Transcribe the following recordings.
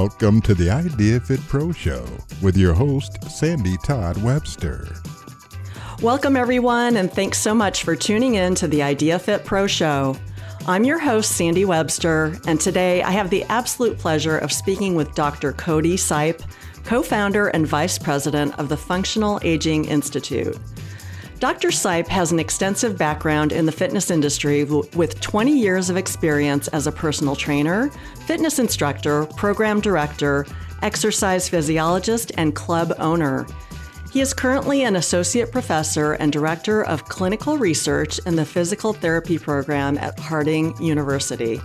Welcome to the Idea Fit Pro Show with your host, Sandy Todd Webster. Welcome, everyone, and thanks so much for tuning in to the Idea Fit Pro Show. I'm your host, Sandy Webster, and today I have the absolute pleasure of speaking with Dr. Cody Sipe, co founder and vice president of the Functional Aging Institute. Dr. Sipe has an extensive background in the fitness industry with 20 years of experience as a personal trainer, fitness instructor, program director, exercise physiologist, and club owner. He is currently an associate professor and director of clinical research in the physical therapy program at Harding University.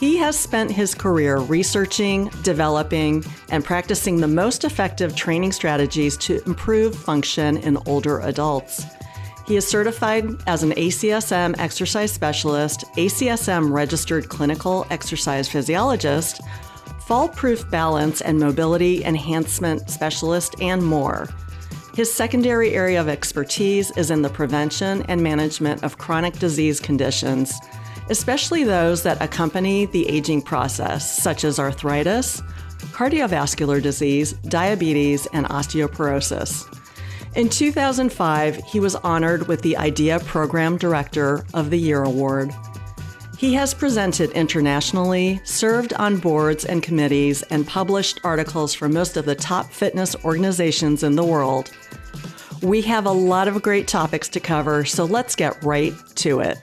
He has spent his career researching, developing, and practicing the most effective training strategies to improve function in older adults. He is certified as an ACSM exercise specialist, ACSM registered clinical exercise physiologist, fall proof balance and mobility enhancement specialist, and more. His secondary area of expertise is in the prevention and management of chronic disease conditions especially those that accompany the aging process, such as arthritis, cardiovascular disease, diabetes, and osteoporosis. In 2005, he was honored with the IDEA Program Director of the Year Award. He has presented internationally, served on boards and committees, and published articles for most of the top fitness organizations in the world. We have a lot of great topics to cover, so let's get right to it.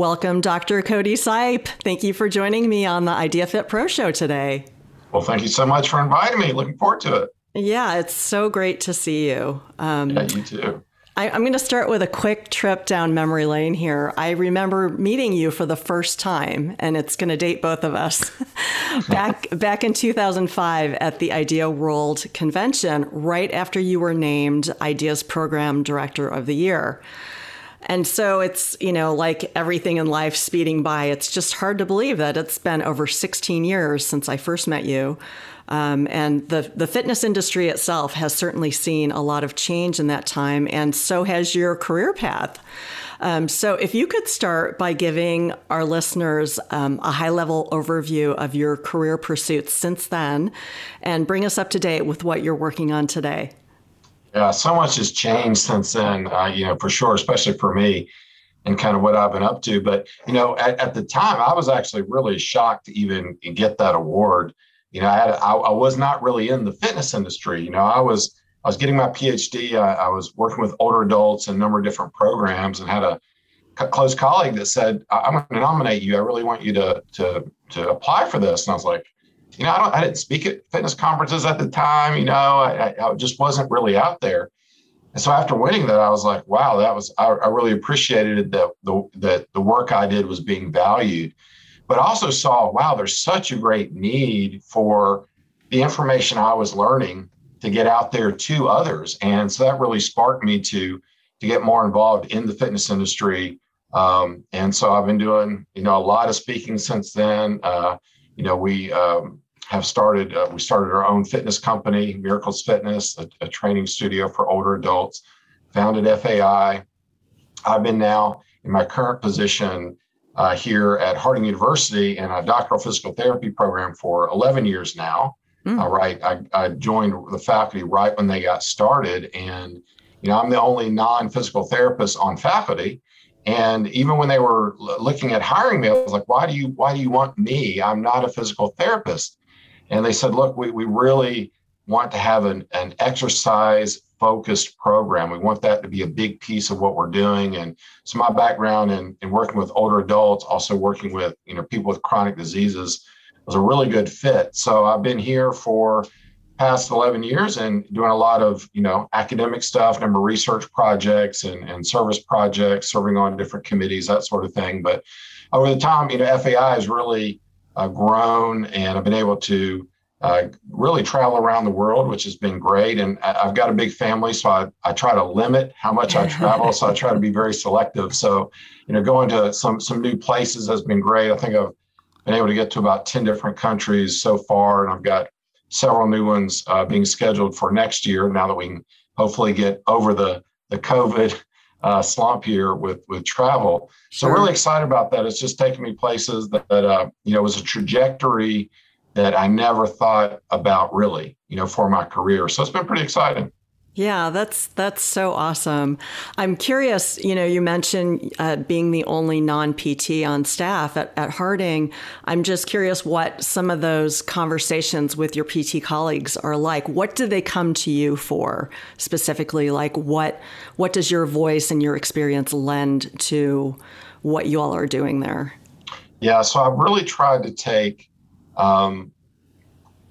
Welcome, Dr. Cody Sipe. Thank you for joining me on the Idea Fit Pro show today. Well, thank you so much for inviting me. Looking forward to it. Yeah, it's so great to see you. Um, yeah, you too. I, am going to start with a quick trip down memory lane here. I remember meeting you for the first time, and it's going to date both of us. back back in 2005 at the Idea World Convention, right after you were named Ideas Program Director of the Year. And so it's, you know, like everything in life speeding by, it's just hard to believe that it's been over 16 years since I first met you. Um, and the, the fitness industry itself has certainly seen a lot of change in that time, and so has your career path. Um, so, if you could start by giving our listeners um, a high level overview of your career pursuits since then and bring us up to date with what you're working on today. Yeah, so much has changed since then, uh, you know, for sure, especially for me and kind of what I've been up to. But, you know, at, at, the time, I was actually really shocked to even get that award. You know, I, had, I, I, was not really in the fitness industry. You know, I was I was getting my PhD. I, I was working with older adults in a number of different programs and had a close colleague that said, "I'm going to nominate you. I really want you to to to apply for this." And I was like, you know, I, I didn't speak at fitness conferences at the time. You know, I, I just wasn't really out there. And so after winning that, I was like, wow, that was I, I really appreciated that the the work I did was being valued, but also saw, wow, there's such a great need for the information I was learning to get out there to others. And so that really sparked me to to get more involved in the fitness industry. Um, and so I've been doing, you know, a lot of speaking since then. Uh, you know, we um, have started, uh, we started our own fitness company, Miracles Fitness, a, a, training studio for older adults, founded FAI. I've been now in my current position uh, here at Harding University in a doctoral physical therapy program for 11 years now. Mm. Uh, right, I, I joined the faculty right when they got started, and you know I'm the only non-physical therapist on faculty. And even when they were looking at hiring me, I was like, why do you why do you want me? I'm not a physical therapist. And they said, look, we, we really want to have an, an exercise focused program. We want that to be a big piece of what we're doing. And so my background in, in working with older adults, also working with you know people with chronic diseases was a really good fit. So I've been here for past 11 years and doing a lot of you know academic stuff number research projects and, and service projects serving on different committees that sort of thing. But over the time you know fai has really uh, grown and i've been able to uh, really travel around the world which has been great. And i've got a big family so I, I try to limit how much i travel so i try to be very selective. So you know going to some some new places has been great. I think i've been able to get to about 10 different countries so far and i've got several new ones uh, being scheduled for next year now that we can hopefully get over the, the COVID uh, slump here with with travel. So sure. really excited about that. It's just taking me places that, that uh, you know was a trajectory that I never thought about really, you know, for my career. So it's been pretty exciting. Yeah, that's that's so awesome. I'm curious. You know, you mentioned uh, being the only non PT on staff at, at Harding. I'm just curious what some of those conversations with your PT colleagues are like. What do they come to you for specifically? Like, what what does your voice and your experience lend to what you all are doing there? Yeah, so I've really tried to take um,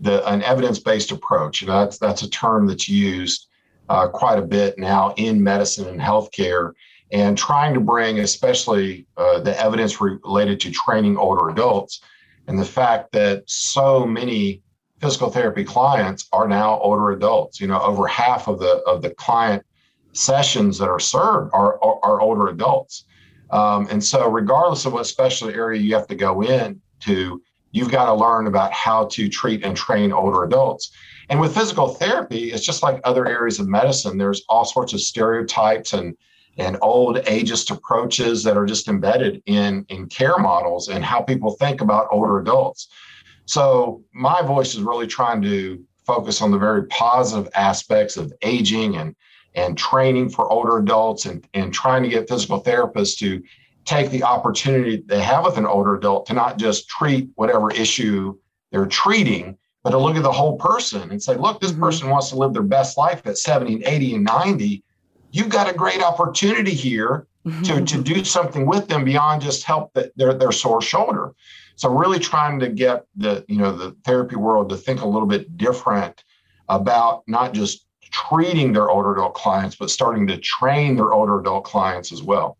the an evidence based approach. That's that's a term that's used uh, quite a bit now in medicine and healthcare, and trying to bring especially uh, the evidence related to training older adults and the fact that so many physical therapy clients are now older adults. You know, over half of the of the client sessions that are served are, are, are older adults. Um, and so, regardless of what specialty area you have to go in to, you've got to learn about how to treat and train older adults. And with physical therapy, it's just like other areas of medicine. There's all sorts of stereotypes and and old ageist approaches that are just embedded in in care models and how people think about older adults. So my voice is really trying to focus on the very positive aspects of aging and and training for older adults and, and trying to get physical therapists to take the opportunity they have with an older adult to not just treat whatever issue they're treating, but to look at the whole person and say, look, this mm-hmm. person wants to live their best life at 70 and 80 and 90. You've got a great opportunity here mm-hmm. to, to do something with them beyond just help the, their, their sore shoulder. So really trying to get the, you know, the therapy world to think a little bit different about not just treating their older adult clients, but starting to train their older adult clients as well.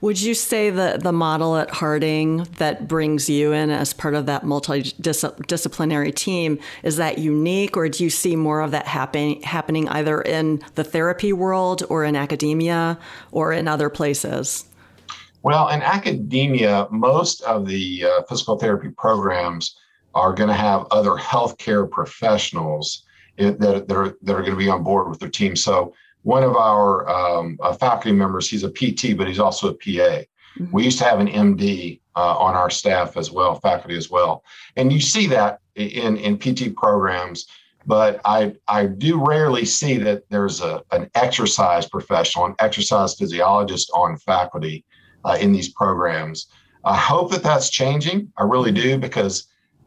Would you say that the model at Harding that brings you in as part of that multidisciplinary team is that unique, or do you see more of that happen, happening either in the therapy world or in academia or in other places? Well, in academia, most of the uh, physical therapy programs are going to have other healthcare professionals that, that are that are going to be on board with their team. So one of our um, uh, faculty members, he's a PT, but he's also a PA. Mm-hmm. We used to have an MD uh, on our staff as well, faculty as well, and you see that in in PT programs. But I I do rarely see that there's a an exercise professional, an exercise physiologist on faculty uh, in these programs. I hope that that's changing. I really do because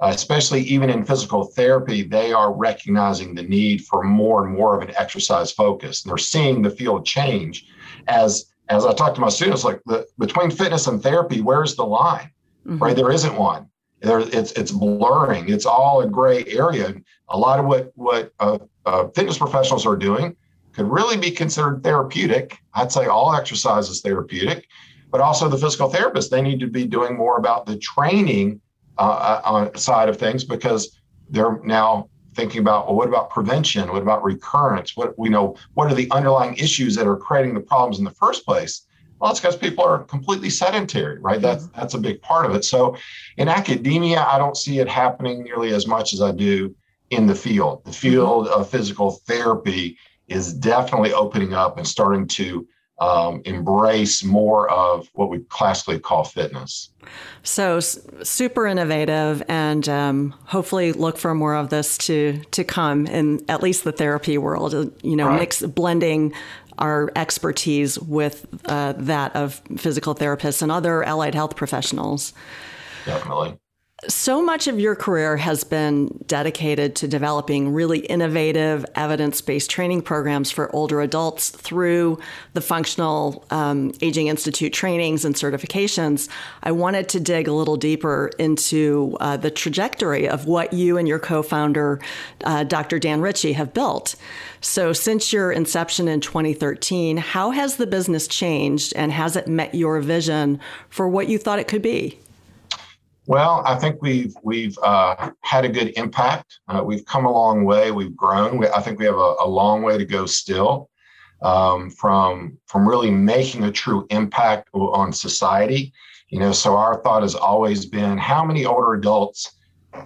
especially even in physical therapy, they are recognizing the need for more and more of an exercise focus. And they're seeing the field change as as I talk to my students, like the, between fitness and therapy, where's the line? Mm-hmm. Right, there isn't one. There, it's it's blurring. It's all a gray area. A lot of what what uh, uh, fitness professionals are doing could really be considered therapeutic. I'd say all exercise is therapeutic, but also the physical therapists they need to be doing more about the training uh, on side of things because they're now thinking about well, what about prevention? What about recurrence? What we know, what are the underlying issues that are creating the problems in the first place? Well, it's because people are completely sedentary, right? That's that's a big part of it. So in academia, I don't see it happening nearly as much as I do in the field. The mm-hmm. field of physical therapy is definitely opening up and starting to um, embrace more of what we classically call fitness. So super innovative, and um, hopefully look for more of this to to come in at least the therapy world. Uh, you know, right. mix blending our expertise with uh, that of physical therapists and other allied health professionals. Definitely so much of your career has been dedicated to developing really innovative evidence based training programs for older adults through the Functional um, Aging Institute trainings and certifications. I wanted to dig a little deeper into uh, the trajectory of what you and your co founder, uh, Dr. Dan Ritchie, have built. So, since your inception in 2013, how has the business changed and has it met your vision for what you thought it could be? Well, I think we've we've uh, had a good impact. Uh, we've come a long way. We've grown. We, I think we have a, a, long way to go still um, from from really making a true impact on society. You know, so our thought has always been, how many older adults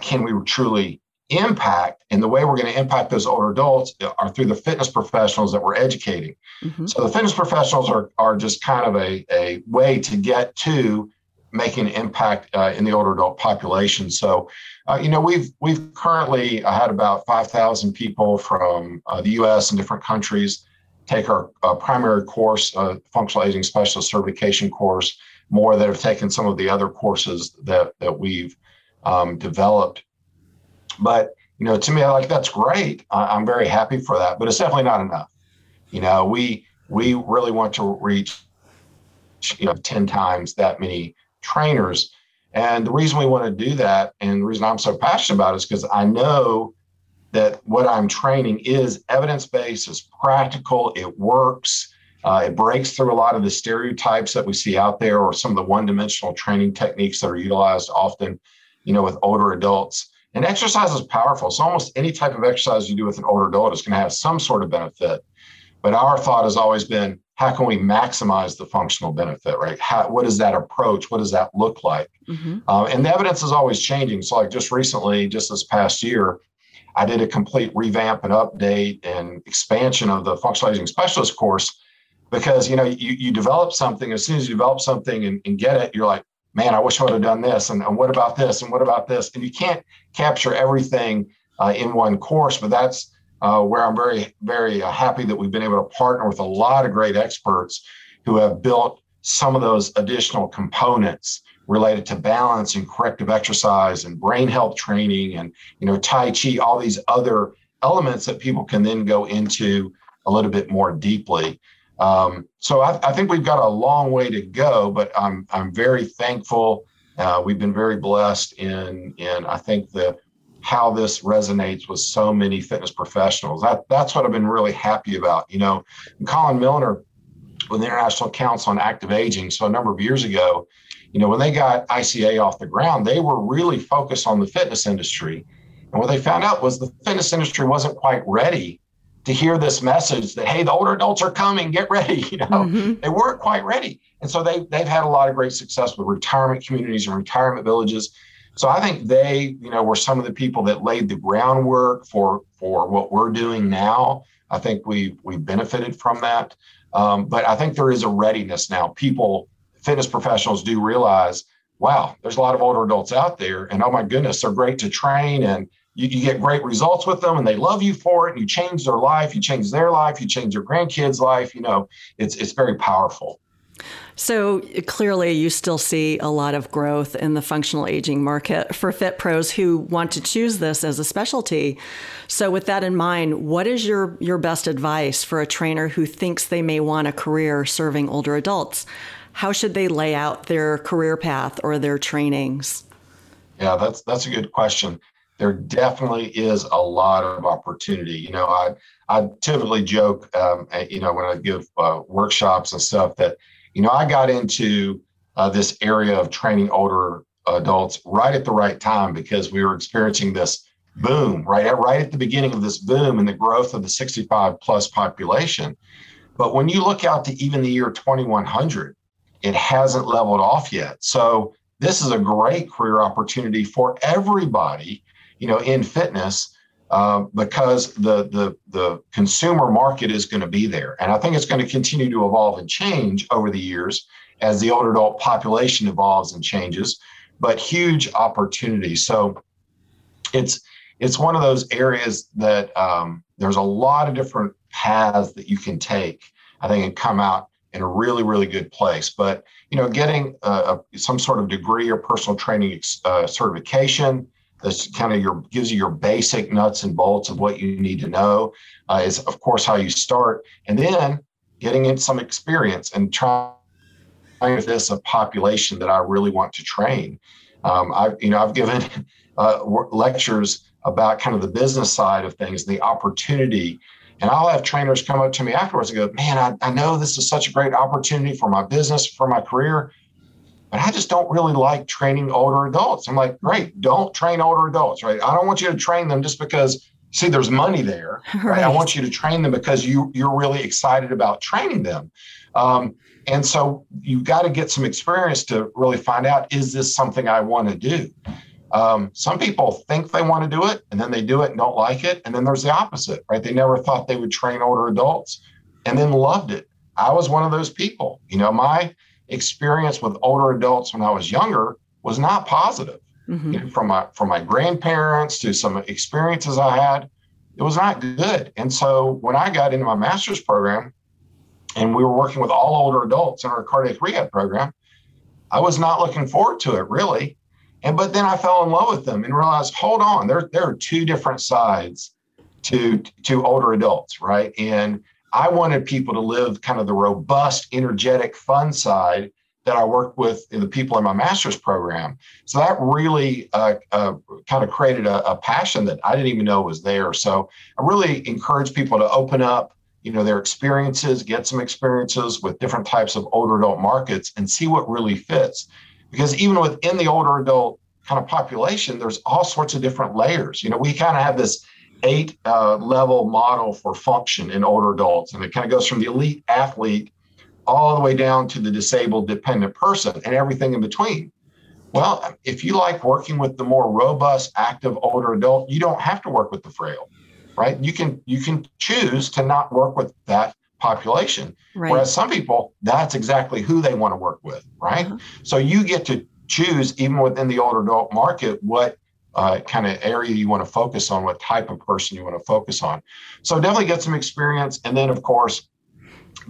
can we truly impact and the way we're going to impact those older adults are through the fitness professionals that we're educating. Mm-hmm. So the fitness professionals are, are just kind of a, a way to get to making an impact uh, in the older adult population. So, uh, you know, we've we've currently uh, had about 5,000 people from uh, the U.S. and different countries take our uh, primary course, uh, functional aging specialist certification course. More that have taken some of the other courses that that we've um, developed but you know, to me, I like that's great. I, am very happy for that, but it's definitely not enough. You know, we we really want to reach you know 10 times that many trainers. And the reason we want to do that, and the reason I'm so passionate about it is because I know that what I'm training is evidence based, is practical, it works. Uh, it breaks through a lot of the stereotypes that we see out there, or some of the one-dimensional training techniques that are utilized often, you know, with older adults. And exercise is powerful. So almost any type of exercise you do with an older adult is going to have some sort of benefit. But our thought has always been, how can we maximize the functional benefit, right? How, what is that approach? What does that look like? Mm-hmm. Uh, and the evidence is always changing. So, like just recently, just this past year, I did a complete revamp and update and expansion of the functional aging specialist course because you know you, you develop something as soon as you develop something and, and get it, you're like, man, I wish I would have done this. And, and what about this? And what about this? And you can't capture everything uh, in one course, but that's uh, where I'm very, very uh, happy that we've been able to partner with a lot of great experts who have built some of those additional components related to balance and corrective exercise and brain health training and you know tai chi all these other elements that people can then go into a little bit more deeply um, so I, I, think we've got a long way to go, but I'm I'm very thankful. Uh, we've been very blessed in in I think the how this resonates with so many fitness professionals. That that's what I've been really happy about. You know, Colin Milner with the International Council on Active Aging. So a number of years ago, you know, when they got ICA off the ground, they were really focused on the fitness industry. And what they found out was the fitness industry wasn't quite ready to hear this message that hey the older adults are coming get ready you know mm-hmm. they weren't quite ready and so they, they've had a lot of great success with retirement communities and retirement villages so i think they you know were some of the people that laid the groundwork for for what we're doing now. I think we we benefited from that. Um, but i think there is a readiness now. People fitness professionals do realize wow there's a lot of older adults out there and oh my goodness they're great to train and you, you get great results with them and they love you for it and you change their life you change their life you change your grandkids life you know. It's it's very powerful so clearly, you still see a lot of growth in the functional aging market for fit pros who want to choose this as a specialty. So, with that in mind, what is your your best advice for a trainer who thinks they may want a career serving older adults? How should they lay out their career path or their trainings? Yeah, that's that's a good question there definitely is a lot of opportunity. You know, I I typically joke, um, you know, when I give uh, workshops and stuff that, you know, I got into uh, this area of training older adults right at the right time because we were experiencing this boom right at right at the beginning of this boom and the growth of the 65 plus population. But when you look out to even the year 2100, it hasn't leveled off yet. So this is a great career opportunity for everybody you know, in fitness uh, because the, the, the consumer market is going to be there. And I think it's going to continue to evolve and change over the years as the older adult population evolves and changes, but huge opportunity. So it's, it's one of those areas that um, there's a lot of different paths that you can take, I think, and come out in a really, really good place. But, you know, getting a, some sort of degree or personal training uh, certification, that's kind of your gives you your basic nuts and bolts of what you need to know uh, is of course how you start and then getting in some experience and trying this a population that i really want to train. Um, i've you know i've given uh, lectures about kind of the business side of things the opportunity and i'll have trainers come up to me afterwards and go man I, I know this is such a great opportunity for my business for my career but I just don't really like training older adults. I'm like, great, don't train older adults, right? I don't want you to train them just because see there's money there. Right? right. I want you to train them because you you're really excited about training them. Um, and so you've got to get some experience to really find out is this something I want to do. Um, some people think they want to do it and then they do it and don't like it. And then there's the opposite, right? They never thought they would train older adults and then loved it. I was one of those people. You know, my experience with older adults when I was younger was not positive. Mm-hmm. You know, from my from my grandparents to some experiences I had, it was not good. And so when I got into my master's program and we were working with all older adults in our cardiac rehab program, I was not looking forward to it really. And but then I fell in love with them and realized, hold on, there, there are two different sides to to older adults, right? And I wanted people to live kind of the robust, energetic, fun side that I worked with the people in my master's program. So that really uh, uh, kind of created a, a, passion that I didn't even know was there. So I really encourage people to open up, you know, their experiences, get some experiences with different types of older adult markets, and see what really fits. Because even within the older adult kind of population, there's all sorts of different layers. You know, we kind of have this eight uh, level model for function in older adults, and it kind of goes from the elite athlete all the way down to the disabled dependent person and everything in between. Well, if you like working with the more robust, active older adult, you don't have to work with the frail, right? You can you can choose to not work with that population. Right. Whereas some people, that's exactly who they want to work with, right? Uh-huh. So you get to choose even within the older adult market what uh, kind of area you want to focus on, what type of person you want to focus on. So definitely get some experience, and then of course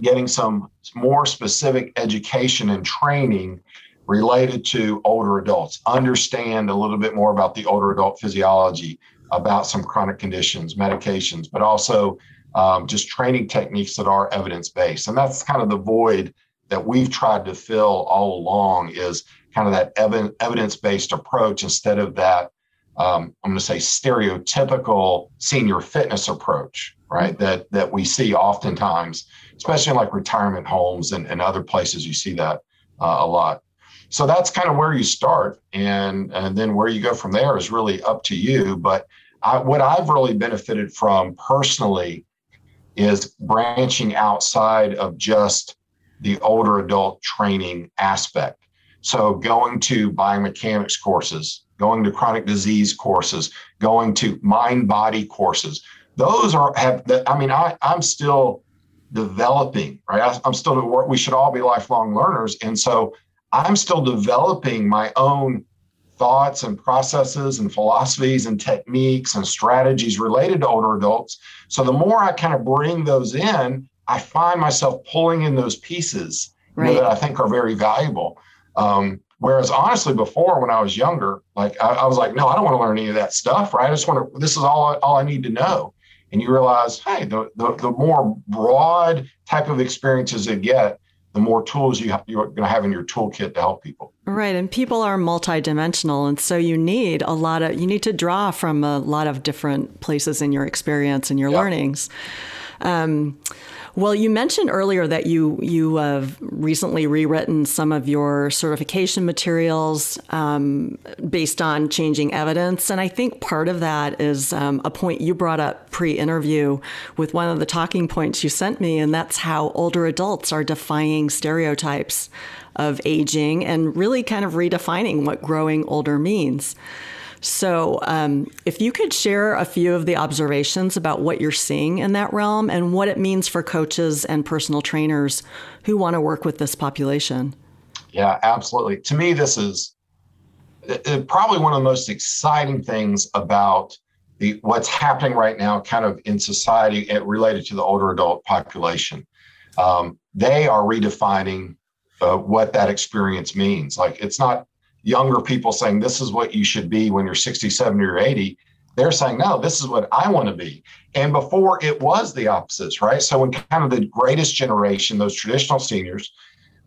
getting some more specific education and training related to older adults. Understand a little bit more about the older adult physiology, about some chronic conditions, medications, but also um, just training techniques that are evidence based. And that's kind of the void that we've tried to fill all along is kind of that ev- evidence based approach instead of that. Um, I'm going to say stereotypical senior fitness approach, right? That that we see oftentimes especially in like retirement homes and, and other places you see that uh, a lot. So that's kind of where you start and and then where you go from there is really up to you but I, what i've really benefited from personally is branching outside of just the older adult training aspect. So going to biomechanics courses going to chronic disease courses going to mind body courses those are have i mean I, i'm still developing, right? I, I'm still, we should all be lifelong learners. And so I'm still developing my own thoughts and processes and philosophies and techniques and strategies related to older adults. So the more I kind of bring those in, I find myself pulling in those pieces right. you know, that I think are very valuable. Um, whereas honestly, before when I was younger, like I, I, was like, no, I don't want to learn any of that stuff, right? I just want to. This is all all I need to know and you realize, hey, the, the, the more broad type of experiences they get, the more tools you have, you're going to have in your toolkit to help people. Right, and people are multidimensional, and so you need a lot of you need to draw from a lot of different places in your experience and your yep. learnings. Um, well, you mentioned earlier that you you have recently rewritten some of your certification materials um, based on changing evidence, and I think part of that is um, a point you brought up pre-interview with one of the talking points you sent me, and that's how older adults are defying stereotypes of aging and really kind of redefining what growing older means. So, um, if you could share a few of the observations about what you're seeing in that realm and what it means for coaches and personal trainers who want to work with this population. Yeah, absolutely. To me, this is probably one of the most exciting things about the what's happening right now, kind of in society eh, related to the older adult population. Um, they are redefining uh, what that experience means. Like it's not younger people saying this is what you should be when you're 60, 70, or 80. They're saying, no, this is what I want to be. And before it was the opposites, right? So when kind of the greatest generation, those traditional seniors,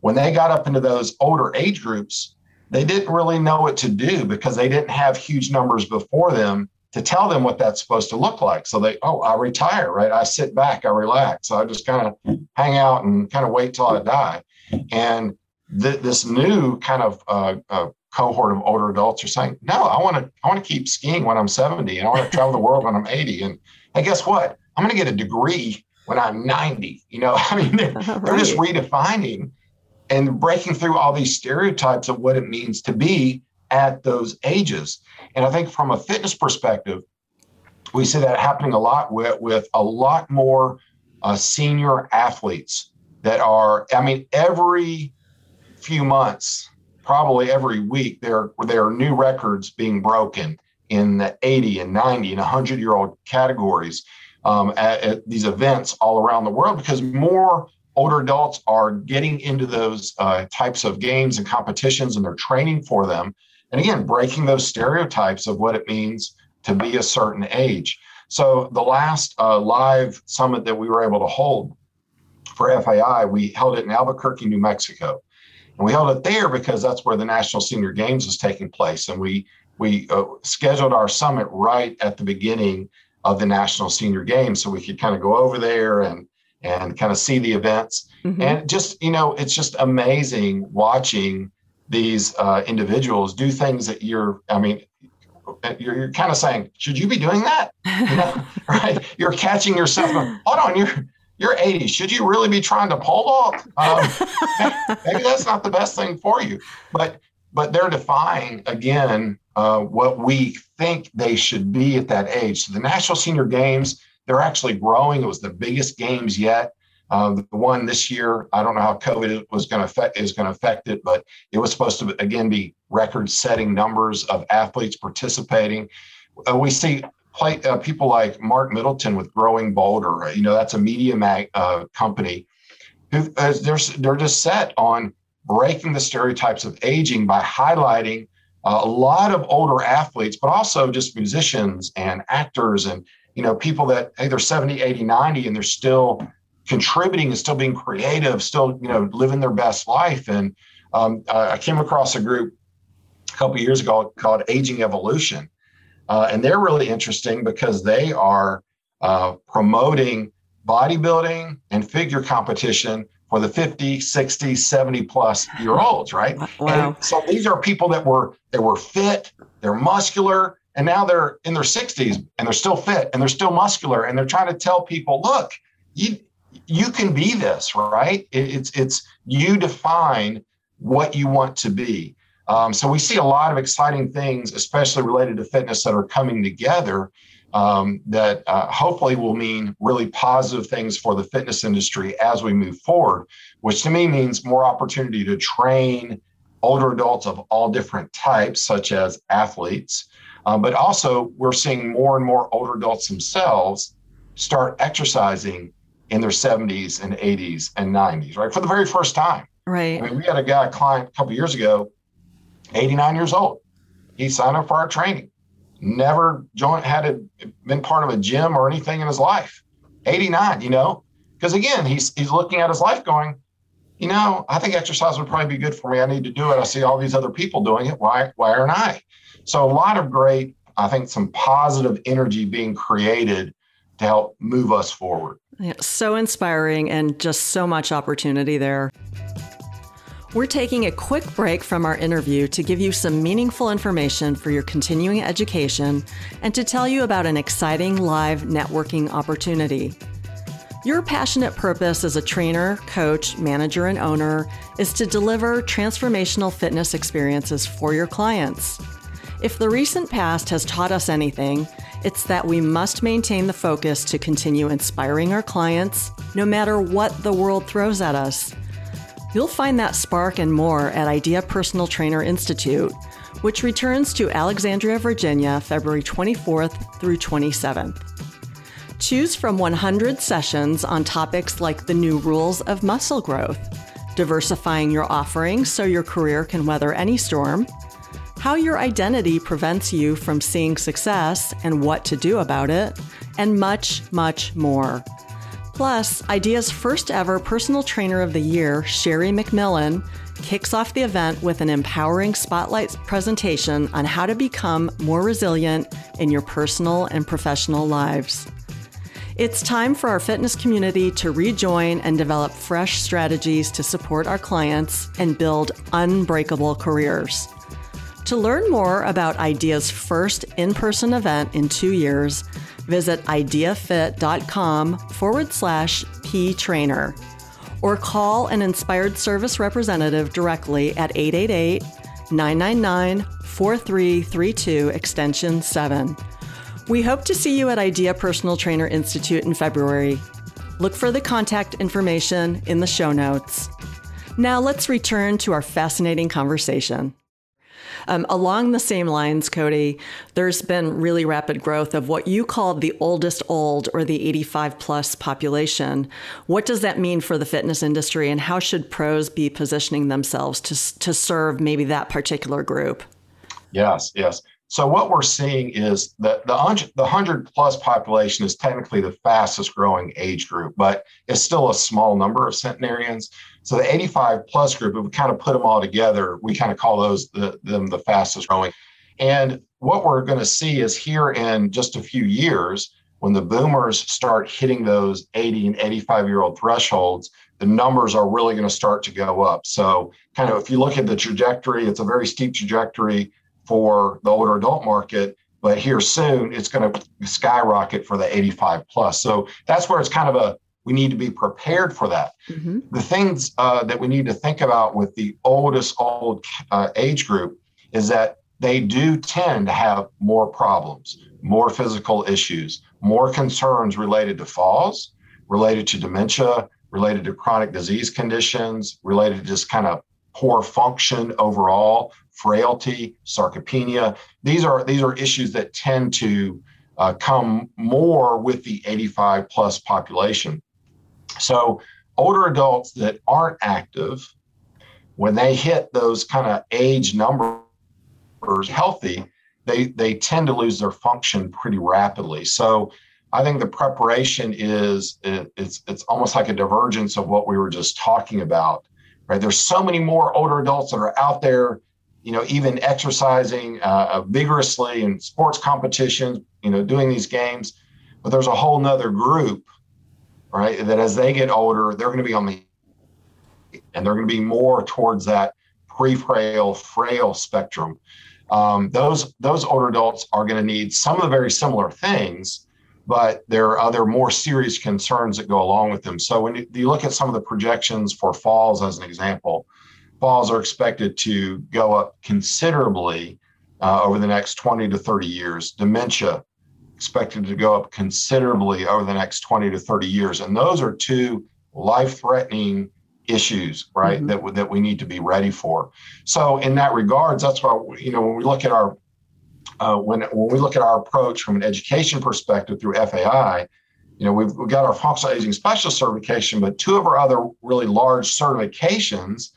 when they got up into those older age groups, they didn't really know what to do because they didn't have huge numbers before them to tell them what that's supposed to look like. So they, oh, I retire, right? I sit back, I relax. I just kind of hang out and kind of wait till I die. And th- this new kind of uh, uh, cohort of older adults are saying, no, I want to I want to keep skiing when I'm 70 and I want to travel the world when I'm 80. And hey, guess what? I'm going to get a degree when I'm 90. You know, I mean, they're, right. they're just redefining and breaking through all these stereotypes of what it means to be at those ages. And I think from a fitness perspective, we see that happening a lot with, with a lot more uh, senior athletes that are, I mean, every few months, probably every week, there, there are new records being broken in the 80 and 90 and 100 year old categories um, at, at, these events all around the world because more older adults are getting into those uh, types of games and competitions and they're training for them. And again, breaking those stereotypes of what it means to be a certain age. So the last uh, live summit that we were able to hold for FAI, we held it in Albuquerque, New Mexico. And we held it there because that's where the National Senior Games was taking place. And we we uh, scheduled our summit right at the beginning of the National Senior Games so we could kind of go over there and and kind of see the events. Mm-hmm. And just, you know, it's just amazing watching these uh, individuals do things that you're, I mean, you're, you're kind of saying, should you be doing that? You know, right? You're catching yourself. Going, Hold on, you're you're 80. Should you really be trying to pole vault? Um, maybe that's not the best thing for you. But but they're defying again uh, what we think they should be at that age. So the National Senior Games, they're actually growing. It was the biggest games yet. Uh, the one this year, I don't know how COVID was going to affect is going to affect it, but it was supposed to again be record-setting numbers of athletes participating. Uh, we see play, uh, people like Mark Middleton with Growing Bolder. You know, that's a media mag, uh, company. Who they're they're just set on breaking the stereotypes of aging by highlighting uh, a lot of older athletes, but also just musicians and actors and you know people that hey they're 70, 80, 90 and they're still contributing and still being creative, still you know living their best life. And um, I came across a group a couple years ago called Aging Evolution, uh, and they're really interesting because they are uh, promoting bodybuilding and figure competition for the 50, 60, 70 plus year olds, right? Wow. And so these are people that were they were fit, they're muscular, and now they're in their 60s and they're still fit and they're still muscular and they're trying to tell people, look, you you can be this, right? It, it's it's you define what you want to be. Um, so we see a lot of exciting things, especially related to fitness, that are coming together um, that uh, hopefully will mean really positive things for the fitness industry as we move forward, which to me means more opportunity to train older adults of all different types, such as athletes. Um, but also, we're seeing more and more older adults themselves start exercising in their 70s and 80s and 90s, right? For the very first time. Right. I mean, we had a guy, a client a couple years ago, 89 years old. He signed up for our training never joined, had a, been part of a gym or anything in his life. 89, you know, because again, he's he's looking at his life going, you know, I think exercise would probably be good for me. I need to do it. I see all these other people doing it. Why why aren't I? So a lot of great, I think, some positive energy being created to help move us forward. Yeah, so inspiring and just so much opportunity there. We're taking a quick break from our interview to give you some meaningful information for your continuing education and to tell you about an exciting live networking opportunity. Your passionate purpose as a trainer, coach, manager, and owner is to deliver transformational fitness experiences for your clients. If the recent past has taught us anything, it's that we must maintain the focus to continue inspiring our clients no matter what the world throws at us. You'll find that spark and more at Idea Personal Trainer Institute, which returns to Alexandria, Virginia, February 24th through 27th. Choose from 100 sessions on topics like the new rules of muscle growth, diversifying your offerings so your career can weather any storm, how your identity prevents you from seeing success and what to do about it, and much, much more. Plus, IDEA's first ever personal trainer of the year, Sherri McMillan, kicks off the event with an empowering spotlight presentation on how to become more resilient in your personal and professional lives. It's time for our fitness community to rejoin and develop fresh strategies to support our clients and build unbreakable careers. To learn more about IDEA's first in person event in two years, visit ideafit.com forward slash P trainer or call an inspired service representative directly at 888 999 4332 extension 7. We hope to see you at Idea Personal Trainer Institute in February. Look for the contact information in the show notes. Now let's return to our fascinating conversation. Um, along the same lines, Cody, there's been really rapid growth of what you call the oldest old or the 85 plus population. What does that mean for the fitness industry, and how should pros be positioning themselves to, to serve maybe that particular group? Yes, yes. So what we're seeing is that the the hundred plus population is technically the fastest growing age group, but it's still a small number of centenarians. So the 85 plus group, if we kind of put them all together, we kind of call those the, them the fastest growing. And what we're going to see is here in just a few years, when the boomers start hitting those 80 and 85 year old thresholds, the numbers are really going to start to go up. So, kind of, if you look at the trajectory, it's a very steep trajectory for the older adult market. But here soon, it's going to skyrocket for the 85 plus. So that's where it's kind of a we need to be prepared for that. Mm-hmm. The things uh, that we need to think about with the oldest old uh, age group is that they do tend to have more problems, more physical issues, more concerns related to falls, related to dementia, related to chronic disease conditions, related to just kind of poor function overall, frailty, sarcopenia. These are these are issues that tend to uh, come more with the 85 plus population. So, older adults that aren't active, when they hit those kind of age numbers healthy, they, they tend to lose their function pretty rapidly. So, I think the preparation is it, it's it's almost like a divergence of what we were just talking about, right? There's so many more older adults that are out there, you know, even exercising uh, vigorously in sports competitions, you know, doing these games, but there's a whole nother group right? That as they get older, they're going to be on the, and they're going to be more towards that pre-frail, frail spectrum. Um, those those older adults are going to need some of the very similar things, but there are other more serious concerns that go along with them. So when you, look at some of the projections for falls, as an example, falls are expected to go up considerably uh, over the next 20 to 30 years. Dementia expected to go up considerably over the next 20 to 30 years. And those are two life threatening issues, right, mm-hmm. that, that we need to be ready for. So, in that regards, that's why, you know, when we look at our uh, when, when we look at our approach from an education perspective through FAI, you know, we've, we've got our functional aging specialist certification, but two of our other really large certifications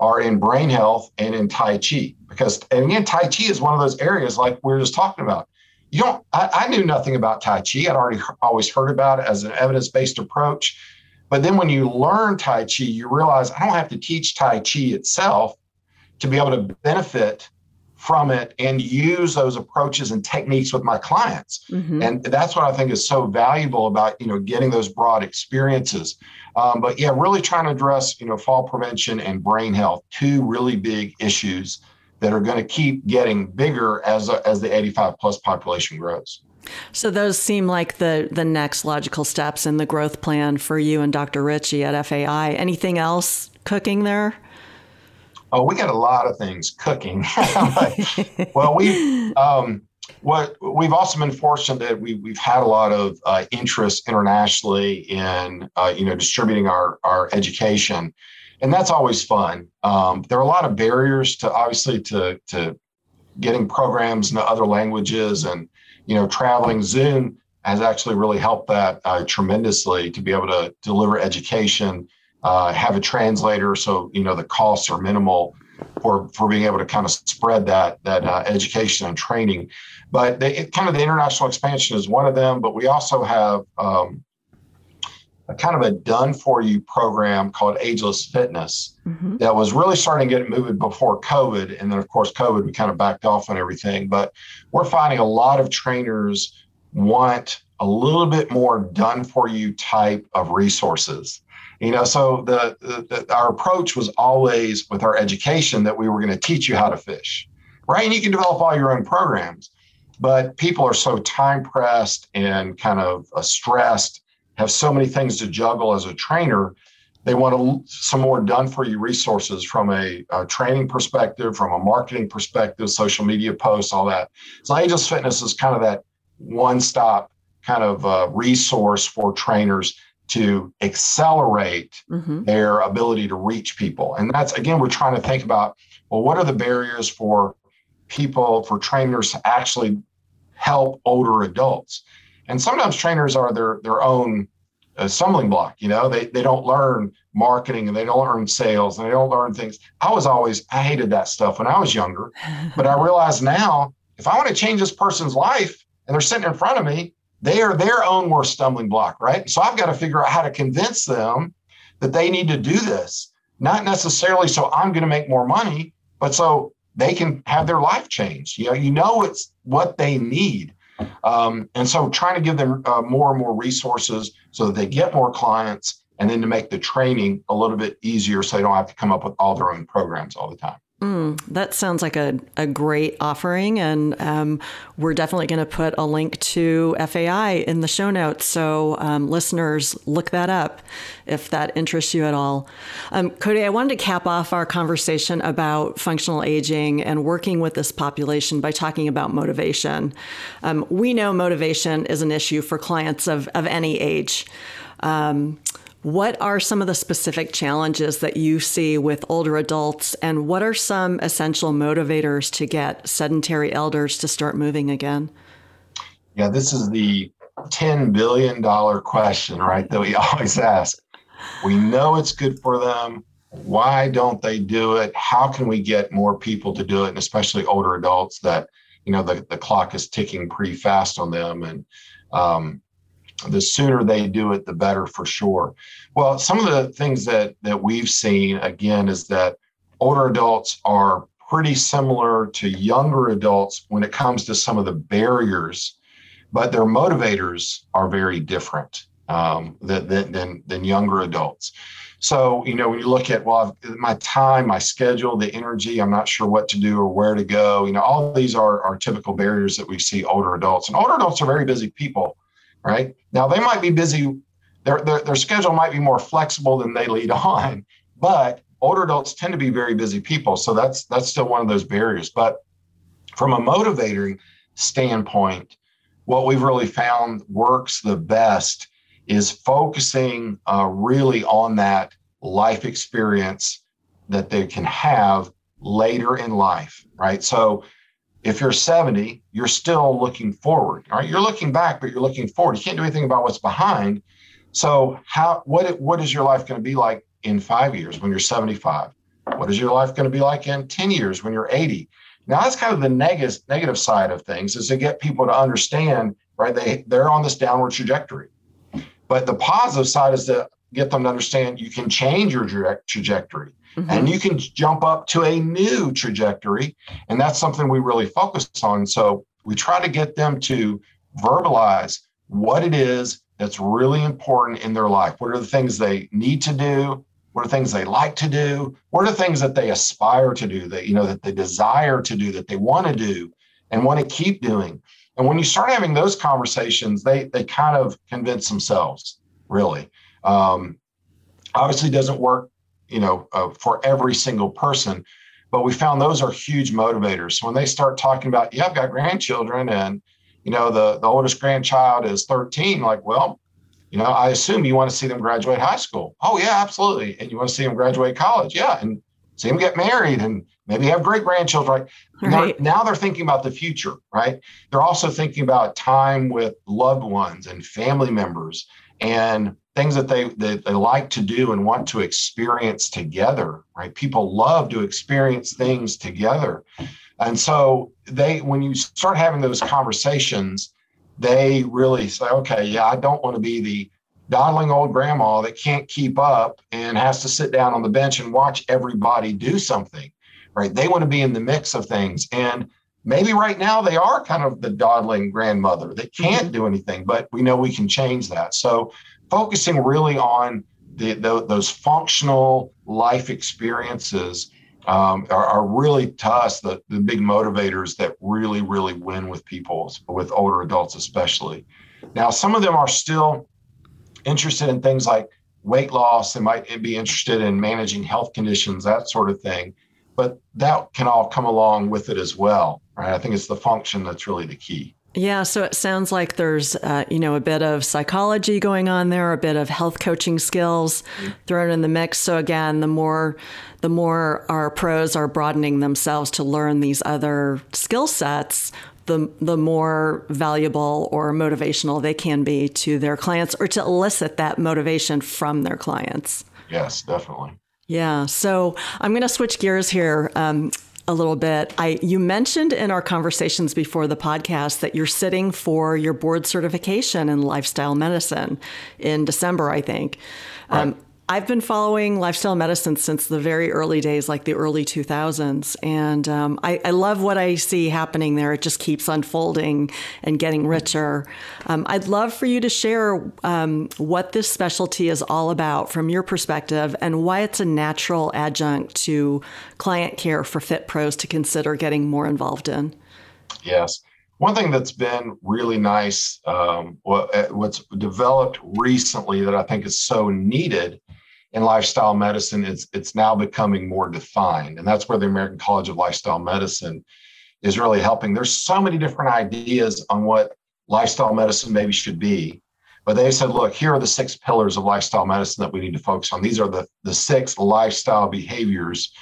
are in brain health and in Tai Chi. Because, and again, Tai Chi is one of those areas like we are just talking about you don't I, I, knew nothing about tai chi. I'd already always heard about it as an evidence-based approach. But then when you learn tai chi you realize i don't have to teach tai chi itself to be able to benefit from it and use those approaches and techniques with my clients. Mm-hmm. and that's what i think is so valuable about you know getting those broad experiences. Um, but yeah really trying to address you know fall prevention and brain health two really big issues that are going to keep getting bigger as as the 85 plus population grows. So those seem like the the next logical steps in the growth plan for you and Dr. Ritchie at FAI. Anything else cooking there? Oh, we got a lot of things cooking. well, we um, what we've also been fortunate that we we've had a lot of uh, interest internationally in uh, you know distributing our our education and that's always fun. Um, there are a lot of barriers to obviously to to getting programs in other languages, and you know, traveling. Zoom has actually really helped that uh, tremendously to be able to deliver education, uh, have a translator, so you know the costs are minimal for for being able to kind of spread that that uh, education and training. But they, it, kind of the international expansion is one of them. But we also have um, a kind of a done for you program called Ageless Fitness mm-hmm. that was really starting to get moving before COVID. And then, of course, COVID, we kind of backed off on everything. But we're finding a lot of trainers want a little bit more done for you type of resources. You know, so the, the, the our approach was always with our education that we were going to teach you how to fish, right? And you can develop all your own programs, but people are so time pressed and kind of uh, stressed have so many things to juggle as a trainer they want some more done for you resources from a, a, training perspective, from a marketing perspective, social media posts, all that. So Ageless Fitness is kind of that one stop kind of uh, resource for trainers to accelerate mm-hmm. their ability to reach people. And that's, again, we're trying to think about well, what are the barriers for people, for trainers to actually help older adults? And sometimes trainers are their, their own a stumbling block. You know, they they don't learn marketing and they don't learn sales and they don't learn things. I was always I hated that stuff when I was younger, but I realize now if I want to change this person's life and they're sitting in front of me, they are their own worst stumbling block, right? So I've got to figure out how to convince them that they need to do this, not necessarily so I'm going to make more money, but so they can have their life changed. You know, you know it's what they need. Um, and so trying to give them uh, more and more resources so that they get more clients and then to make the training a little bit easier so they don't have to come up with all their own programs all the time. Mm, that sounds like a, a great offering. And um, we're definitely going to put a link to FAI in the show notes. So um, listeners, look that up if that interests you at all. Um, Cody, I wanted to cap off our conversation about functional aging and working with this population by talking about motivation. Um, we know motivation is an issue for clients of, of any age. What are some of the specific challenges that you see with older adults, and what are some essential motivators to get sedentary elders to start moving again? Yeah, this is the $10 billion question, right? That we always ask. We know it's good for them. Why don't they do it? How can we get more people to do it? And especially older adults that, you know, the, the clock is ticking pretty fast on them. And um, the sooner they do it, the better for sure. Well, some of the things that that we've seen again is that older adults are pretty similar to younger adults when it comes to some of the barriers, but their motivators are very different um, than, than than younger adults. So, you know, when you look at, well, my time, my schedule, the energy, I'm not sure what to do or where to go, you know, all these are, are typical barriers that we see older adults. And older adults are very busy people right? Now they might be busy, their, their, their schedule might be more flexible than they lead on, but older adults tend to be very busy people. So that's that's still one of those barriers. But from a motivating standpoint, what we've really found works the best is focusing uh, really on that life experience that they can have later in life, right? So if you're 70, you're still looking forward. All right. You're looking back, but you're looking forward. You can't do anything about what's behind. So how what what is your life going to be like in five years when you're 75? What is your life going to be like in 10 years when you're 80? Now that's kind of the negative negative side of things is to get people to understand, right? They they're on this downward trajectory. But the positive side is to get them to understand you can change your trajectory mm-hmm. and you can jump up to a new trajectory. And that's something we really focus on. So we try to get them to verbalize what it is that's really important in their life. What are the things they need to do? What are things they like to do? What are the things that they aspire to do that you know that they desire to do that they want to do and want to keep doing? And when you start having those conversations, they they kind of convince themselves, really. Um, obviously, doesn't work you know, uh, for every single person. But we found those are huge motivators. So when they start talking about, yeah, I've got grandchildren and, you know, the, the oldest grandchild is 13, like, well, you know, I assume you want to see them graduate high school. Oh, yeah, absolutely. And you want to see them graduate college. Yeah. And see them get married and maybe have great grandchildren. Right. right. Now, now they're thinking about the future, right? They're also thinking about time with loved ones and family members and things that they, that they like to do and want to experience together right? People love to experience things together. And so they when you start having those conversations they really say okay yeah i don't want to be the dawdling old grandma that can't keep up and has to sit down on the bench and watch everybody do something right? They want to be in the mix of things. And maybe right now they are kind of the dawdling grandmother that can't mm-hmm. do anything but we know we can change that. So focusing really on the, the, those functional life experiences um, are, are, really to us the, the big motivators that really really win with people with older adults especially now some of them are still interested in things like weight loss, they might be interested in managing health conditions, that sort of thing. But that can all come along with it as well, right? I think it's the function that's really the key. Yeah, so it sounds like there's, uh, you know, a bit of psychology going on there, a bit of health coaching skills mm-hmm. thrown in the mix. So again, the more, the more our pros are broadening themselves to learn these other skill sets, the the more valuable or motivational they can be to their clients, or to elicit that motivation from their clients. Yes, definitely. Yeah. So I'm going to switch gears here. Um, a little bit. I you mentioned in our conversations before the podcast that you're sitting for your board certification in lifestyle medicine in December, I think. Right. Um, I've been following lifestyle medicine since the very early days, like the early 2000s. And um, I, I, love what I see happening there. It just keeps unfolding and getting richer. Um, I'd love for you to share um, what this specialty is all about from your perspective and why it's a natural adjunct to client care for Fit Pros to consider getting more involved in. Yes. One thing that's been really nice, um, what, uh, what's developed recently that I think is so needed in lifestyle medicine, it's, it's now becoming more defined. And that's where the American College of Lifestyle Medicine is really helping. There's so many different ideas on what lifestyle medicine maybe should be. But they said, look, here are the six pillars of lifestyle medicine that we need to focus on. These are the, the six lifestyle behaviors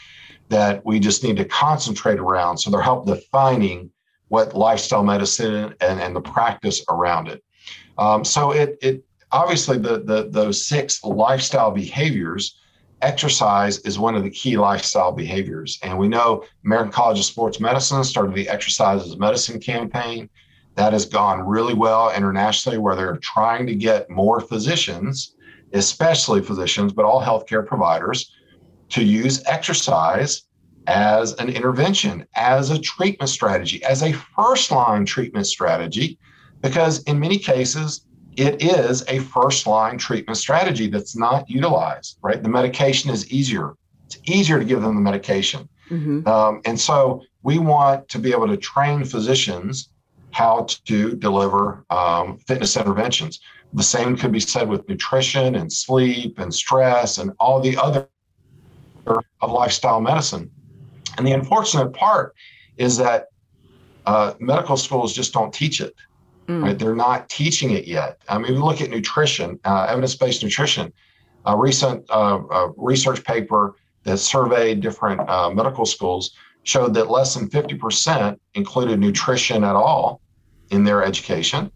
that we just need to concentrate around. So they're help defining what lifestyle medicine and, and the practice around it. Um, so it, it obviously the, the those six lifestyle behaviors, exercise is one of the key lifestyle behaviors. And we know American College of Sports Medicine started the Exercise is Medicine campaign. That has gone really well internationally, where they're trying to get more physicians, especially physicians, but all healthcare providers, to use exercise as an intervention, as a treatment strategy, as a first line treatment strategy, because in many cases, it is a first line treatment strategy that's not utilized, right? The medication is easier. It's easier to give them the medication. Mm-hmm. Um, and so we want to be able to train physicians how to deliver um, fitness interventions. The same could be said with nutrition and sleep and stress and all the other of lifestyle medicine. And the unfortunate part is that uh, medical schools just don't teach it. Mm. Right? They're not teaching it yet. I mean, we look at nutrition, uh, evidence-based nutrition. A recent uh, research paper that surveyed different uh, medical schools showed that less than 50% included nutrition at all in their education.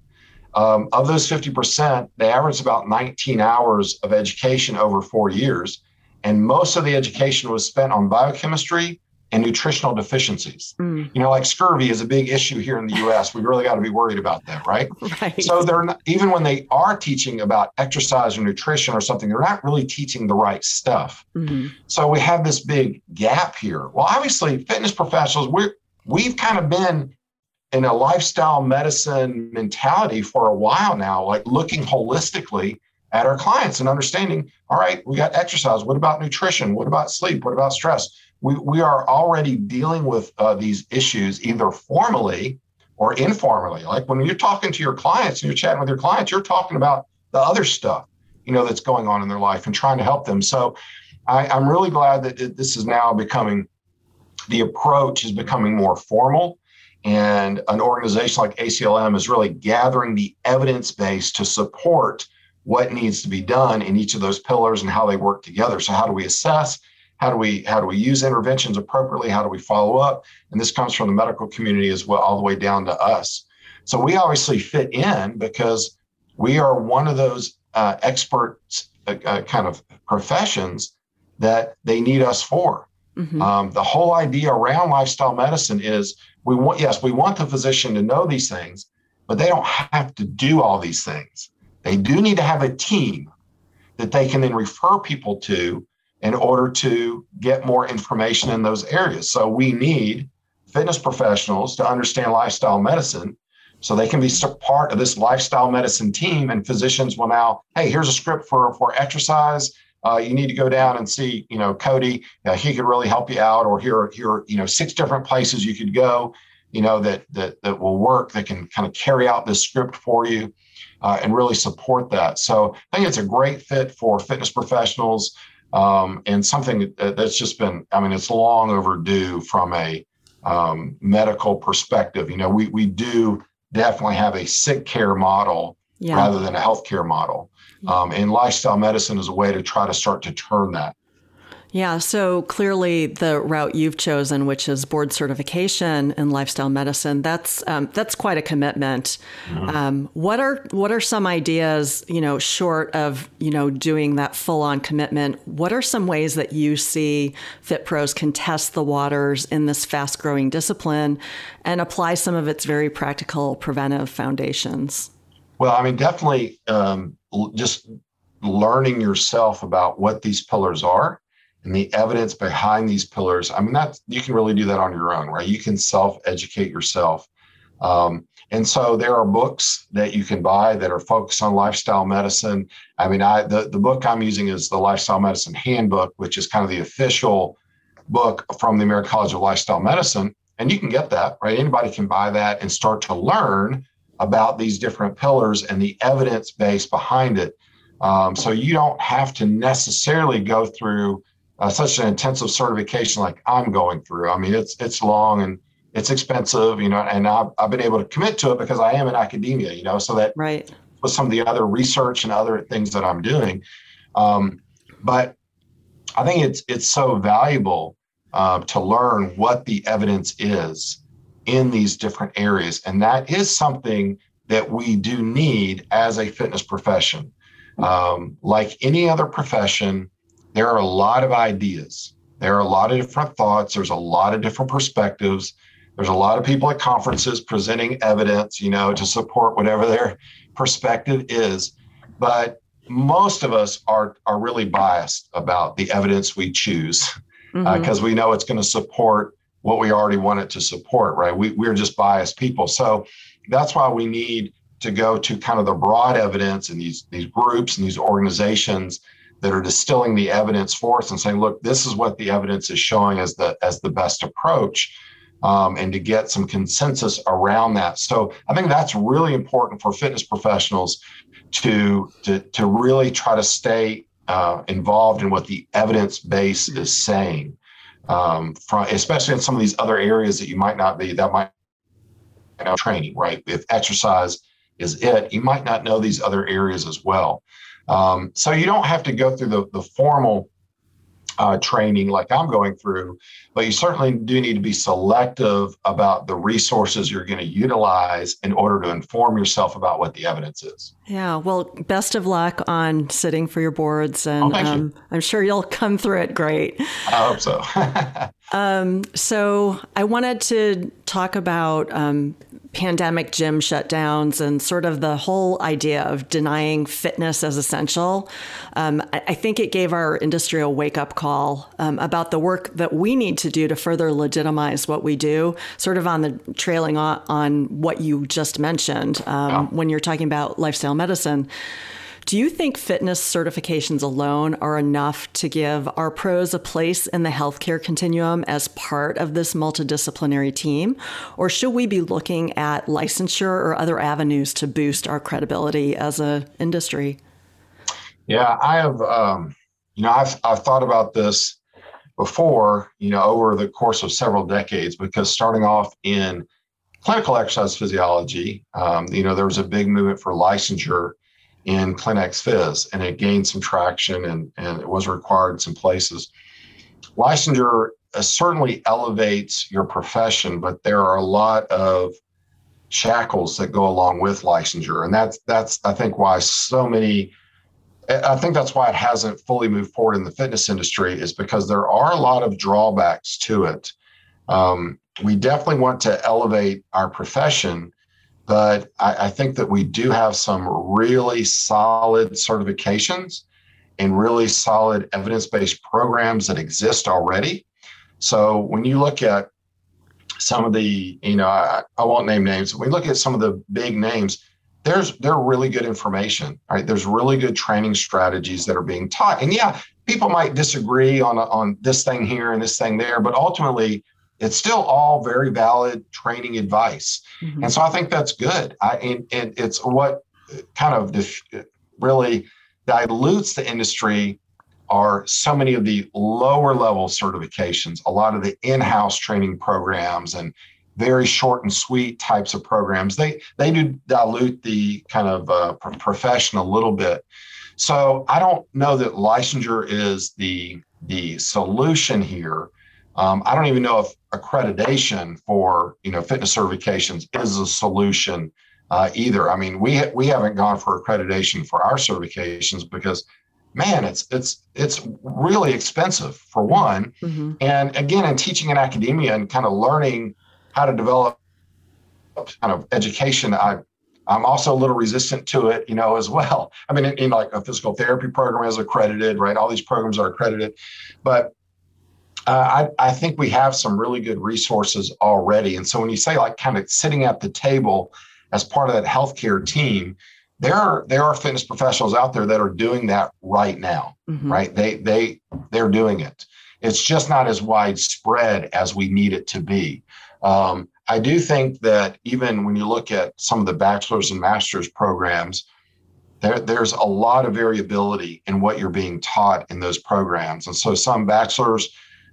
Um, of those 50%, they averaged about 19 hours of education over four years. And most of the education was spent on biochemistry and nutritional deficiencies. Mm. You know, like scurvy is a big issue here in the US. We really got to be worried about that, right? right. So they're not, even when they are teaching about exercise or nutrition or something, they're not really teaching the right stuff. Mm-hmm. So we have this big gap here. Well, obviously, fitness professionals, we're we've kind of been in a lifestyle medicine mentality for a while now, like looking holistically at our clients and understanding, all right, we got exercise. What about nutrition? What about sleep? What about stress? We, we are already dealing with uh, these issues either formally or informally. Like when you're talking to your clients and you're chatting with your clients, you're talking about the other stuff, you know, that's going on in their life and trying to help them. So I, I'm really glad that this is now becoming, the approach is becoming more formal. And an organization like ACLM is really gathering the evidence base to support what needs to be done in each of those pillars and how they work together. So, how do we assess? How do we how do we use interventions appropriately? How do we follow up? And this comes from the medical community as well all the way down to us. So we obviously fit in because we are one of those uh, expert uh, uh, kind of professions that they need us for. Mm-hmm. um, the whole idea around lifestyle medicine is we want yes we want the physician to know these things but they don't have to do all these things. They do need to have a team that they can then refer people to in order to get more information in those areas. So we need fitness professionals to understand lifestyle medicine so they can be part of this lifestyle medicine team and physicians will now hey here's a script for for exercise uh, you need to go down and see you know cody uh, he could really help you out or here here you know six different places you could go you know that that that will work that can kind of carry out this script for you uh, and really support that. So I think it's a great fit for fitness professionals um, and something that's just been, I mean, it's long overdue from a um, medical perspective. You know, we, we do definitely have a sick care model yeah. rather than a healthcare model. Um, and lifestyle medicine is a way to try to start to turn that. Yeah, so clearly the route you've chosen, which is board certification in lifestyle medicine, that's um, that's quite a commitment. Mm-hmm. Um, what are what are some ideas, you know, short of you know doing that full on commitment? What are some ways that you see Fit Pros can test the waters in this fast growing discipline and apply some of its very practical preventive foundations? Well, I mean, definitely um, just learning yourself about what these pillars are and the evidence behind these pillars. I mean, that you can really do that on your own, right? You can self educate yourself. Um, and so there are books that you can buy that are focused on lifestyle medicine. I mean, I the, the book I'm using is the Lifestyle Medicine Handbook, which is kind of the official book from the American College of Lifestyle Medicine. And you can get that, right? Anybody can buy that and start to learn about these different pillars and the evidence base behind it. Um, so you don't have to necessarily go through uh, such an intensive certification like I'm going through. I mean, it's it's long and it's expensive, you know, and I've, I've been able to commit to it because I am in academia, you know, so that right with some of the other research and other things that I'm doing. Um, but I think it's it's so valuable uh, to learn what the evidence is in these different areas, and that is something that we do need as a fitness profession. Um, like any other profession, there are a lot of ideas. There are a lot of different thoughts. There's a lot of different perspectives. There's a lot of people at conferences presenting evidence, you know, to support whatever their perspective is. But most of us are are really biased about the evidence we choose because mm-hmm. uh, we know it's going to support what we already want it to support, right? We, we're just biased people. So that's why we need to go to kind of the broad evidence and these, these groups and these organizations that are distilling the evidence for us and saying, look, this is what the evidence is showing as the as the best approach. Um, and to get some consensus around that. So I think that's really important for fitness professionals to to, to really try to stay uh, involved in what the evidence base is saying, um, from especially in some of these other areas that you might not be that might you know, training right. If exercise is it, you might not know these other areas as well. Um, so you don't have to go through the, the formal uh, training like I'm going through, but you certainly do need to be selective about the resources you're going to utilize in order to inform yourself about what the evidence is. Yeah, well, best of luck on sitting for your boards, and oh, um, I'm sure you'll come through it great. I hope so. um, so I wanted to talk about um, pandemic gym shutdowns and sort of the whole idea of denying fitness as essential, um, I, think it gave our industry a wake up call um, about the work that we need to do to further legitimize what we do, sort of on the trailing on, on what you just mentioned um, yeah. when you're talking about lifestyle medicine. Do you think fitness certifications alone are enough to give our pros a place in the healthcare continuum as part of this multidisciplinary team? Or should we be looking at licensure or other avenues to boost our credibility as an industry? Yeah, I have, um, you know, I've, I've thought about this before, you know, over the course of several decades, because starting off in clinical exercise physiology, um, you know, there was a big movement for licensure in Clin Ex Phys, and it gained some traction and, and it was required in some places. Licensure uh, certainly elevates your profession, but there are a lot of shackles that go along with licensure, and that's that's I think why so many. I think that's why it hasn't fully moved forward in the fitness industry is because there are a lot of drawbacks to it. Um, we definitely want to elevate our profession, but I, I think that we do have some really solid certifications and really solid evidence based programs that exist already. So when you look at some of the, you know, I, I won't name names. When we look at some of the big names, there's they're really good information, right? There's really good training strategies that are being taught. And yeah, people might disagree on on this thing here and this thing there, but ultimately it's still all very valid training advice. Mm-hmm. And so I think that's good. I and, and it's what kind of this really dilutes the industry are so many of the lower level certifications, a lot of the in-house training programs and very short and sweet types of programs. They they do dilute the kind of uh, profession a little bit. So I don't know that licensure is the the solution here. Um, I don't even know if accreditation for you know fitness certifications is a solution uh, either. I mean, we ha- we haven't gone for accreditation for our certifications because man, it's it's it's really expensive for one. Mm-hmm. And again, in teaching in academia and kind of learning how to develop kind of education, I I'm also a little resistant to it, you know, as well. I mean, in, in like a physical therapy program is accredited, right? All these programs are accredited, but uh, I, I think we have some really good resources already. And so when you say like kind of sitting at the table as part of that healthcare team, there are there are fitness professionals out there that are doing that right now mm-hmm. right they they they're doing it it's just not as widespread as we need it to be um, i do think that even when you look at some of the bachelor's and master's programs there, there's a lot of variability in what you're being taught in those programs and so some bachelor's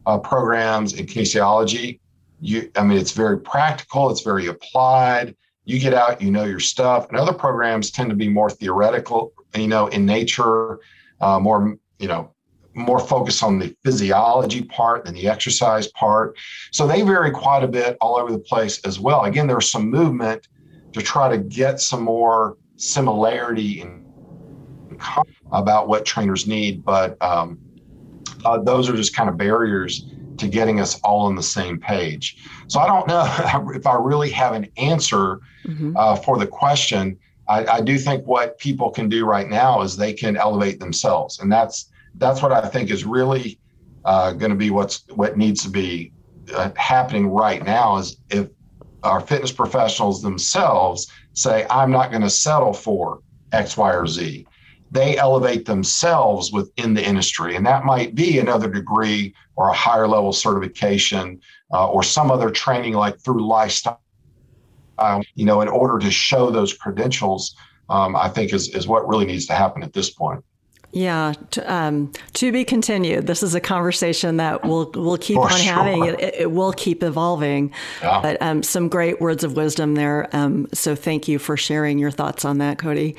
uh, programs in kinesiology you i mean it's very practical it's very applied you get out, you know your stuff. And other programs tend to be more theoretical, you know, in nature, uh, more, you know, more focused on the physiology part than the exercise part. So they vary quite a bit all over the place as well. Again, there's some movement to try to get some more similarity in about what trainers need, but um, uh, those are just kind of barriers to getting us all on the same page. So I don't know if I really have an answer mm-hmm. uh, for the question. I, I, do think what people can do right now is they can elevate themselves, and that's that's what I think is really uh, going to be what's what needs to be uh, happening right now. Is if our fitness professionals themselves say, "I'm not going to settle for X, Y, or Z." They elevate themselves within the industry, and that might be another degree or a higher level certification uh, or some other training like through lifestyle um, you know in order to show those credentials um, i think is, is what really needs to happen at this point yeah, to, um, to be continued. This is a conversation that we'll we'll keep For on sure. having. It, it, will keep evolving. Yeah. But um, some great words of wisdom there. Um, so thank you for sharing your thoughts on that, Cody.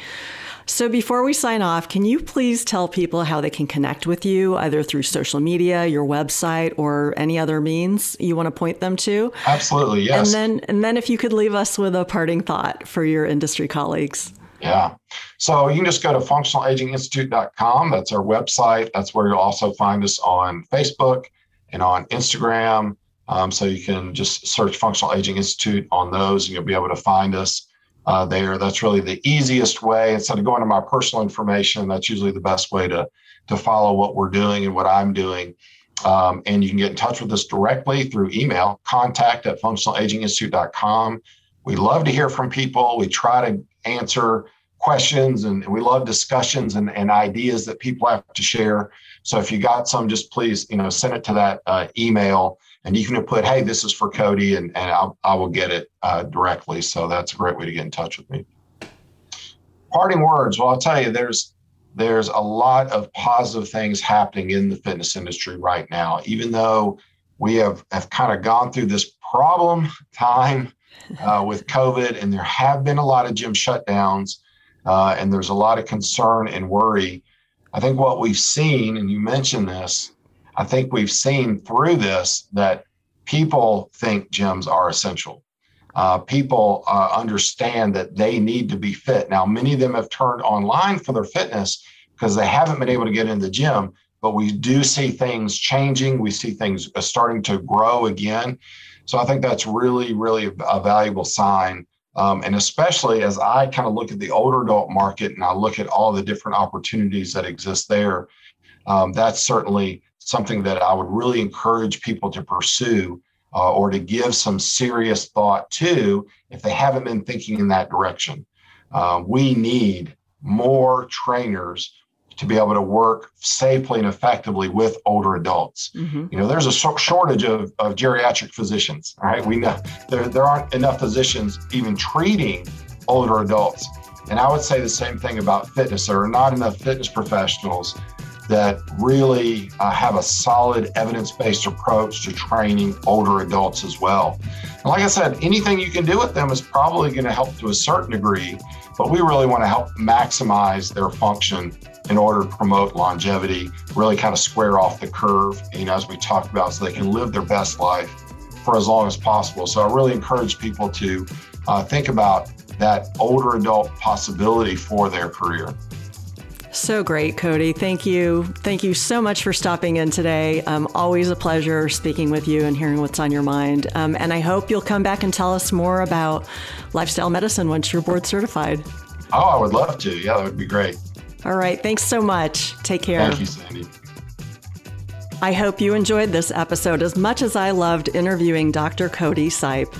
So before we sign off, can you please tell people how they can connect with you, either through social media, your website, or any other means you want to point them to? Absolutely, yes. And then, and then, if you could leave us with a parting thought for your industry colleagues. Yeah. So you can just go to functionalaginginstitute.com. That's our website. That's where you'll also find us on Facebook and on Instagram. Um, so you can just search Functional Aging Institute on those and you'll be able to find us uh, there. That's really the easiest way. Instead of going to my personal information, that's usually the best way to to follow what we're doing and what I'm doing. Um, and you can get in touch with us directly through email, contact at functionalaginginstitute.com. We love to hear from people. We try to answer questions and we love discussions and, and ideas that people have to share. So if you got some, just please, you know, send it to that uh, email and you can put, hey, this is for Cody, and, and I'll, I will get it uh, directly. So that's a great way to get in touch with me. Parting words. Well, I'll tell you, there's there's a lot of positive things happening in the fitness industry right now, even though we have, have kind of gone through this problem time uh, with COVID, and there have been a lot of gym shutdowns, uh, and there's a lot of concern and worry. I think what we've seen, and you mentioned this, I think we've seen through this that people think gyms are essential. Uh, people uh, understand that they need to be fit. Now, many of them have turned online for their fitness because they haven't been able to get in the gym, but we do see things changing. We see things uh, starting to grow again. So I think that's really, really a valuable sign. Um, and especially as I kind of look at the older adult market and I look at all the different opportunities that exist there, um, that's certainly something that I would really encourage people to pursue uh, or to give some serious thought to if they haven't been thinking in that direction. Uh, we need more trainers to be able to work safely and effectively with older adults. Mm-hmm. You know, there's a shortage of, of geriatric physicians. Right? We know there, there aren't enough physicians even treating older adults. And I would say the same thing about fitness. There are not enough fitness professionals that really uh, have a solid evidence based approach to training older adults as well. And like I said, anything you can do with them is probably going to help to a certain degree, but we really want to help maximize their function in order to promote longevity, really kind of square off the curve, you know, as we talked about, so they can live their best life for as long as possible. So I really encourage people to uh, think about that older adult possibility for their career. So great, Cody. Thank you. Thank you so much for stopping in today. Um, always a pleasure speaking with you and hearing what's on your mind. Um, and I hope you'll come back and tell us more about lifestyle medicine once you're board certified. Oh, I would love to. Yeah, that would be great. All right. Thanks so much. Take care. Thank you, Sandy. I hope you enjoyed this episode as much as I loved interviewing Dr. Cody Sipe.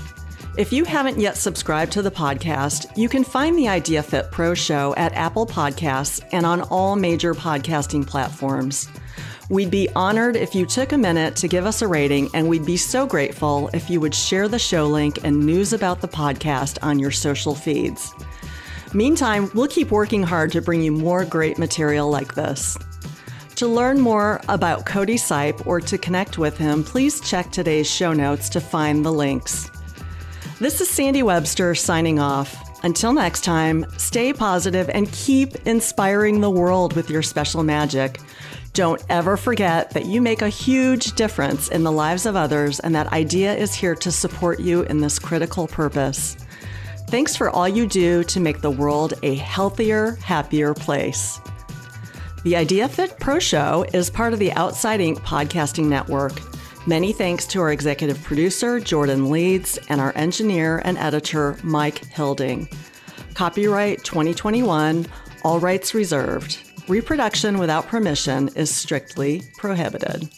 If you haven't yet subscribed to the podcast, you can find the Idea Fit Pro show at Apple Podcasts and on all major podcasting platforms. We'd be honored if you took a minute to give us a rating, and we'd be so grateful if you would share the show link and news about the podcast on your social feeds. Meantime, we'll keep working hard to bring you more great material like this. To learn more about Cody Sipe or to connect with him, please check today's show notes to find the links. This is Sandy Webster signing off. Until next time, stay positive and keep inspiring the world with your special magic. Don't ever forget that you make a huge difference in the lives of others and that IDEA is here to support you in this critical purpose. Thanks for all you do to make the world a healthier, happier place. The Idea Fit Pro Show is part of the Outside Inc. podcasting network. Many thanks to our executive producer, Jordan Leeds, and our engineer and editor, Mike Hilding. Copyright 2021, all rights reserved. Reproduction without permission is strictly prohibited.